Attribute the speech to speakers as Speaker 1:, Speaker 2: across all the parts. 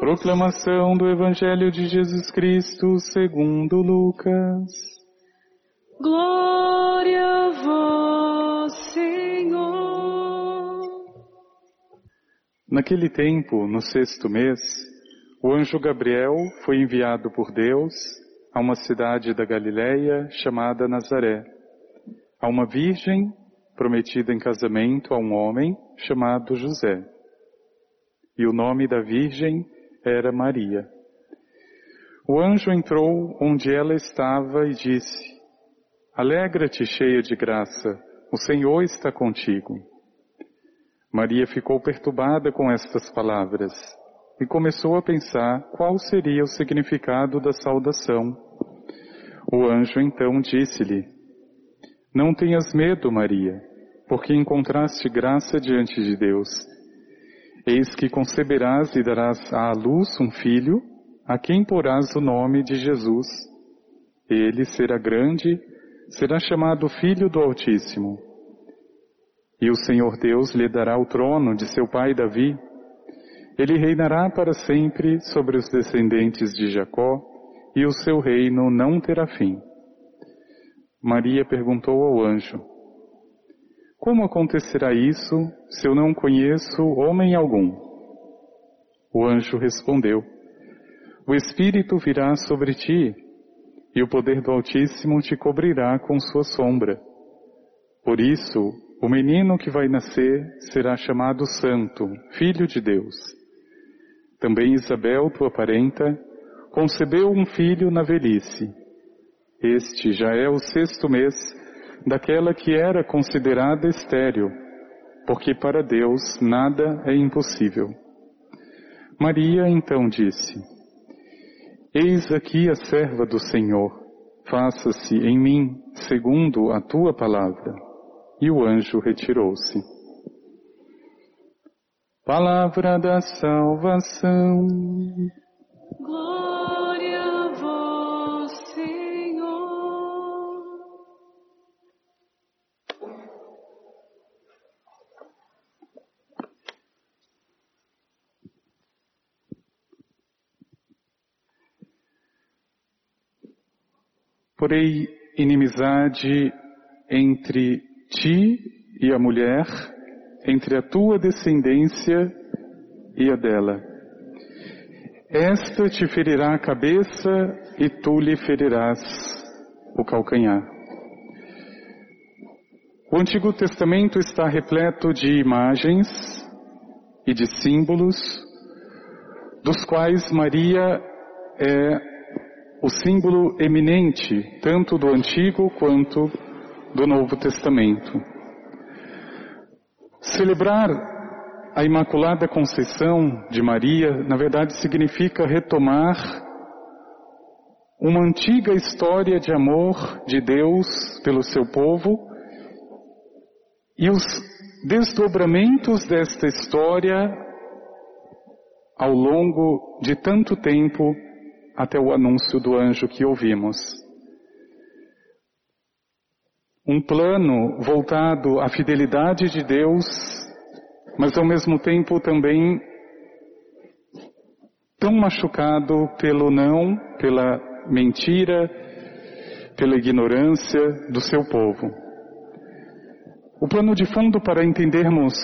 Speaker 1: Proclamação do Evangelho de Jesus Cristo segundo Lucas.
Speaker 2: Glória a vós, Senhor.
Speaker 1: Naquele tempo, no sexto mês, o anjo Gabriel foi enviado por Deus a uma cidade da Galiléia chamada Nazaré, a uma virgem prometida em casamento a um homem chamado José. E o nome da virgem era Maria. O anjo entrou onde ela estava e disse, Alegra-te, cheia de graça, o Senhor está contigo. Maria ficou perturbada com estas palavras e começou a pensar qual seria o significado da saudação. O anjo então disse-lhe, Não tenhas medo, Maria, porque encontraste graça diante de Deus. Eis que conceberás e darás à luz um filho, a quem porás o nome de Jesus. Ele será grande, será chamado Filho do Altíssimo. E o Senhor Deus lhe dará o trono de seu pai Davi. Ele reinará para sempre sobre os descendentes de Jacó, e o seu reino não terá fim. Maria perguntou ao anjo, como acontecerá isso se eu não conheço homem algum? O anjo respondeu: O Espírito virá sobre ti, e o poder do Altíssimo te cobrirá com sua sombra. Por isso, o menino que vai nascer será chamado Santo, Filho de Deus. Também Isabel, tua parenta, concebeu um filho na velhice. Este já é o sexto mês daquela que era considerada estéril, porque para Deus nada é impossível. Maria então disse, Eis aqui a serva do Senhor, faça-se em mim segundo a tua palavra. E o anjo retirou-se. Palavra da salvação. Porém, inimizade entre ti e a mulher, entre a tua descendência e a dela. Esta te ferirá a cabeça e tu lhe ferirás o calcanhar. O Antigo Testamento está repleto de imagens e de símbolos, dos quais Maria é o símbolo eminente, tanto do Antigo quanto do Novo Testamento. Celebrar a Imaculada Conceição de Maria, na verdade, significa retomar uma antiga história de amor de Deus pelo seu povo e os desdobramentos desta história ao longo de tanto tempo até o anúncio do anjo que ouvimos. Um plano voltado à fidelidade de Deus, mas ao mesmo tempo também tão machucado pelo não, pela mentira, pela ignorância do seu povo. O plano de fundo para entendermos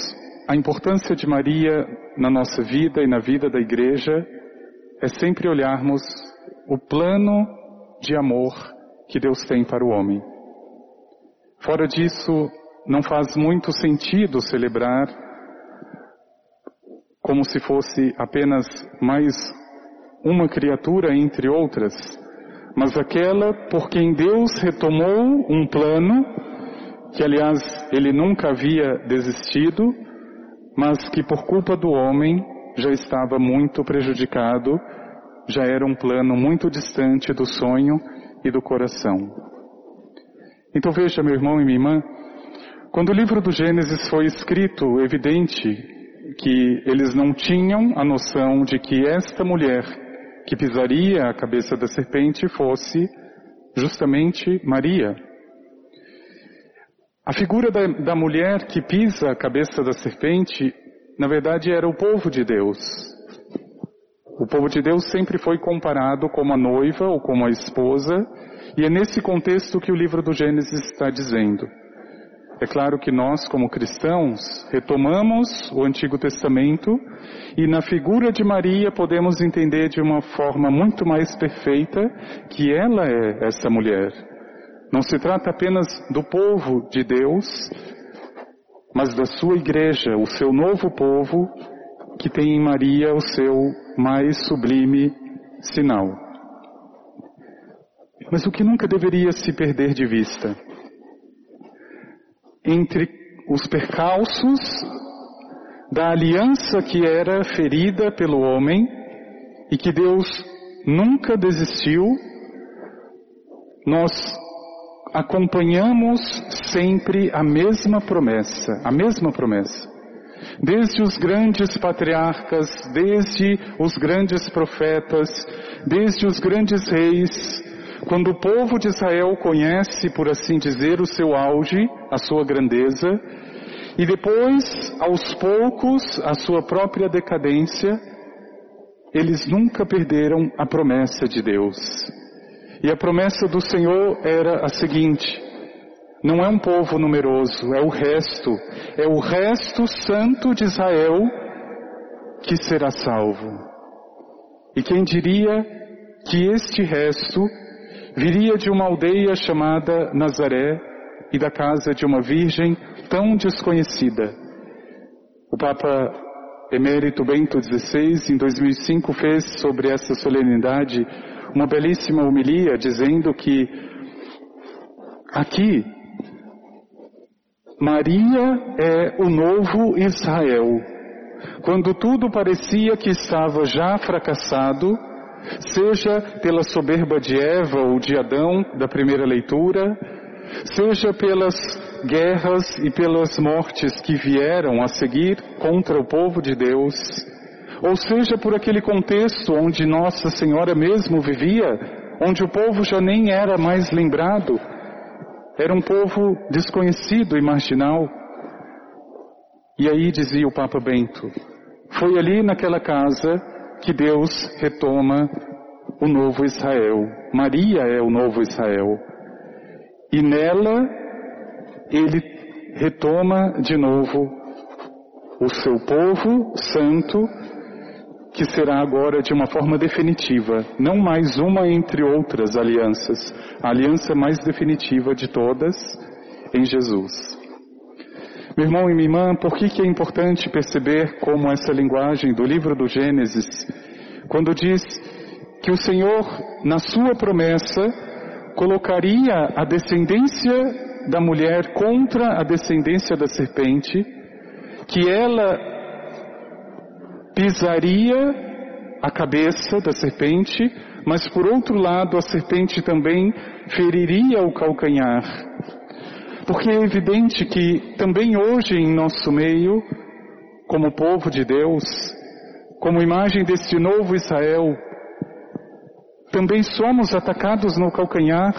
Speaker 1: a importância de Maria na nossa vida e na vida da igreja é sempre olharmos o plano de amor que Deus tem para o homem. Fora disso, não faz muito sentido celebrar como se fosse apenas mais uma criatura entre outras, mas aquela por quem Deus retomou um plano que, aliás, ele nunca havia desistido, mas que por culpa do homem já estava muito prejudicado, já era um plano muito distante do sonho e do coração. Então veja, meu irmão e minha irmã, quando o livro do Gênesis foi escrito, evidente que eles não tinham a noção de que esta mulher que pisaria a cabeça da serpente fosse justamente Maria. A figura da, da mulher que pisa a cabeça da serpente, na verdade, era o povo de Deus. O povo de Deus sempre foi comparado como a noiva ou como a esposa, e é nesse contexto que o livro do Gênesis está dizendo. É claro que nós, como cristãos, retomamos o Antigo Testamento e na figura de Maria podemos entender de uma forma muito mais perfeita que ela é essa mulher. Não se trata apenas do povo de Deus, mas da sua igreja, o seu novo povo, que tem em Maria o seu mais sublime sinal. Mas o que nunca deveria se perder de vista? Entre os percalços da aliança que era ferida pelo homem e que Deus nunca desistiu, nós acompanhamos sempre a mesma promessa, a mesma promessa. Desde os grandes patriarcas, desde os grandes profetas, desde os grandes reis, quando o povo de Israel conhece, por assim dizer, o seu auge, a sua grandeza, e depois, aos poucos, a sua própria decadência, eles nunca perderam a promessa de Deus. E a promessa do Senhor era a seguinte: não é um povo numeroso, é o resto, é o resto santo de Israel que será salvo. E quem diria que este resto viria de uma aldeia chamada Nazaré e da casa de uma virgem tão desconhecida? O Papa Emérito Bento XVI, em 2005, fez sobre essa solenidade uma belíssima homilia dizendo que aqui Maria é o novo Israel. Quando tudo parecia que estava já fracassado, seja pela soberba de Eva ou de Adão da primeira leitura, seja pelas guerras e pelas mortes que vieram a seguir contra o povo de Deus, ou seja por aquele contexto onde Nossa Senhora mesmo vivia, onde o povo já nem era mais lembrado, era um povo desconhecido e marginal. E aí dizia o Papa Bento, foi ali naquela casa que Deus retoma o novo Israel. Maria é o novo Israel. E nela ele retoma de novo o seu povo santo que será agora de uma forma definitiva, não mais uma entre outras alianças, a aliança mais definitiva de todas em Jesus. Meu irmão e minha irmã, por que, que é importante perceber como essa linguagem do livro do Gênesis, quando diz que o Senhor, na sua promessa, colocaria a descendência da mulher contra a descendência da serpente, que ela pisaria a cabeça da serpente, mas por outro lado a serpente também feriria o calcanhar. Porque é evidente que também hoje em nosso meio, como povo de Deus, como imagem deste novo Israel, também somos atacados no calcanhar.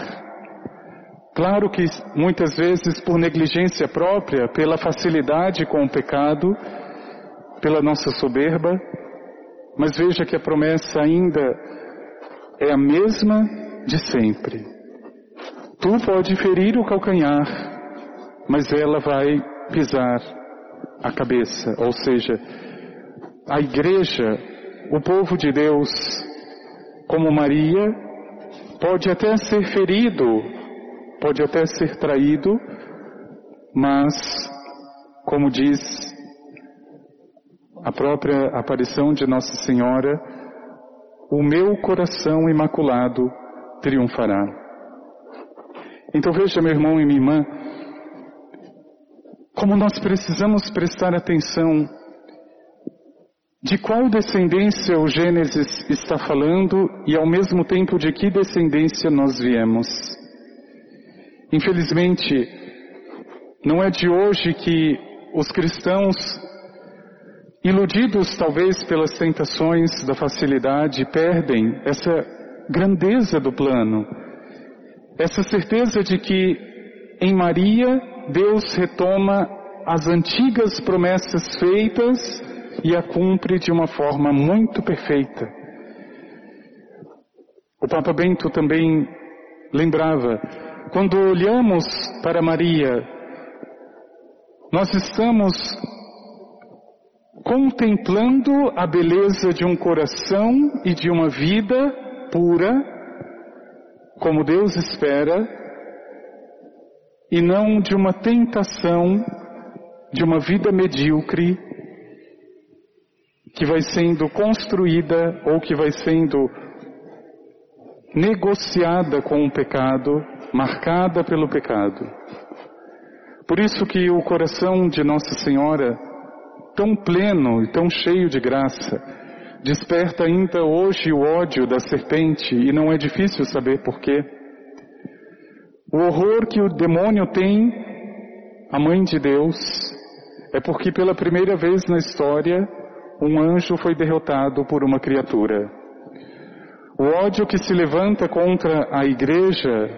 Speaker 1: Claro que muitas vezes por negligência própria, pela facilidade com o pecado, pela nossa soberba, mas veja que a promessa ainda é a mesma de sempre. Tu pode ferir o calcanhar, mas ela vai pisar a cabeça, ou seja, a igreja, o povo de Deus, como Maria, pode até ser ferido, pode até ser traído, mas, como diz a própria aparição de Nossa Senhora, o meu coração imaculado triunfará. Então veja, meu irmão e minha irmã, como nós precisamos prestar atenção de qual descendência o Gênesis está falando e ao mesmo tempo de que descendência nós viemos. Infelizmente, não é de hoje que os cristãos Iludidos talvez pelas tentações da facilidade, perdem essa grandeza do plano, essa certeza de que em Maria Deus retoma as antigas promessas feitas e a cumpre de uma forma muito perfeita. O Papa Bento também lembrava, quando olhamos para Maria, nós estamos contemplando a beleza de um coração e de uma vida pura, como Deus espera, e não de uma tentação de uma vida medíocre que vai sendo construída ou que vai sendo negociada com o pecado, marcada pelo pecado. Por isso que o coração de Nossa Senhora, tão pleno e tão cheio de graça, desperta ainda hoje o ódio da serpente e não é difícil saber porquê. O horror que o demônio tem, a mãe de Deus, é porque pela primeira vez na história, um anjo foi derrotado por uma criatura. O ódio que se levanta contra a igreja,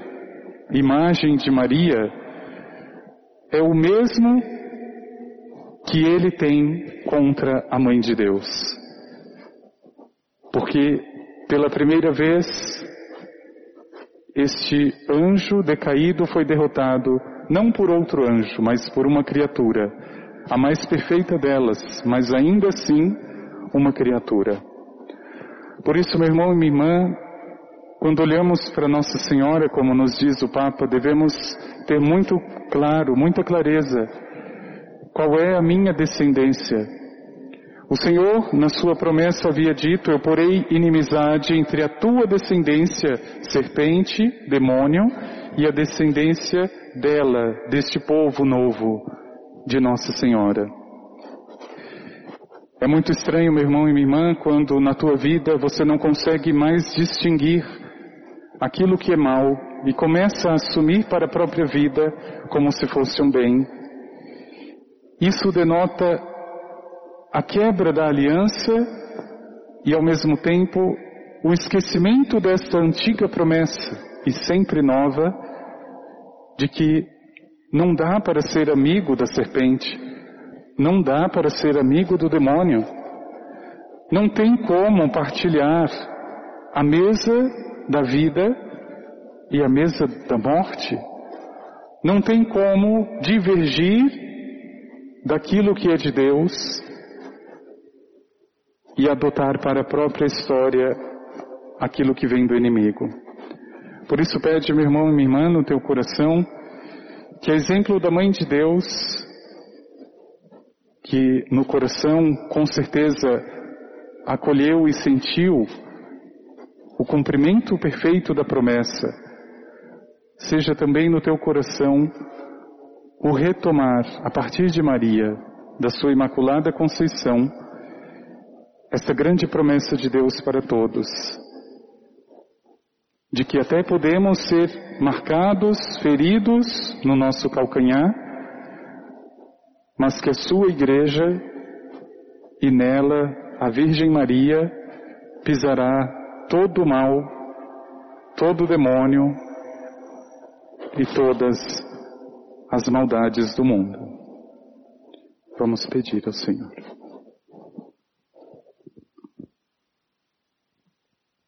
Speaker 1: imagem de Maria, é o mesmo que ele tem contra a mãe de Deus. Porque pela primeira vez este anjo decaído foi derrotado não por outro anjo, mas por uma criatura, a mais perfeita delas, mas ainda assim uma criatura. Por isso, meu irmão e minha irmã, quando olhamos para Nossa Senhora, como nos diz o Papa, devemos ter muito claro, muita clareza, qual é a minha descendência. O Senhor, na sua promessa, havia dito: Eu porei inimizade entre a tua descendência, serpente, demônio, e a descendência dela, deste povo novo, de Nossa Senhora. É muito estranho, meu irmão e minha irmã, quando na tua vida você não consegue mais distinguir aquilo que é mal e começa a assumir para a própria vida como se fosse um bem. Isso denota a quebra da aliança e ao mesmo tempo o esquecimento desta antiga promessa e sempre nova de que não dá para ser amigo da serpente, não dá para ser amigo do demônio. Não tem como partilhar a mesa da vida e a mesa da morte. Não tem como divergir daquilo que é de Deus e adotar para a própria história aquilo que vem do inimigo. Por isso pede, meu irmão e minha irmã, no teu coração, que a exemplo da Mãe de Deus, que no coração com certeza acolheu e sentiu o cumprimento perfeito da promessa, seja também no teu coração o retomar, a partir de Maria, da sua Imaculada Conceição, essa grande promessa de Deus para todos, de que até podemos ser marcados, feridos no nosso calcanhar, mas que a sua igreja e nela a Virgem Maria pisará todo o mal, todo o demônio e todas as maldades do mundo. Vamos pedir ao Senhor.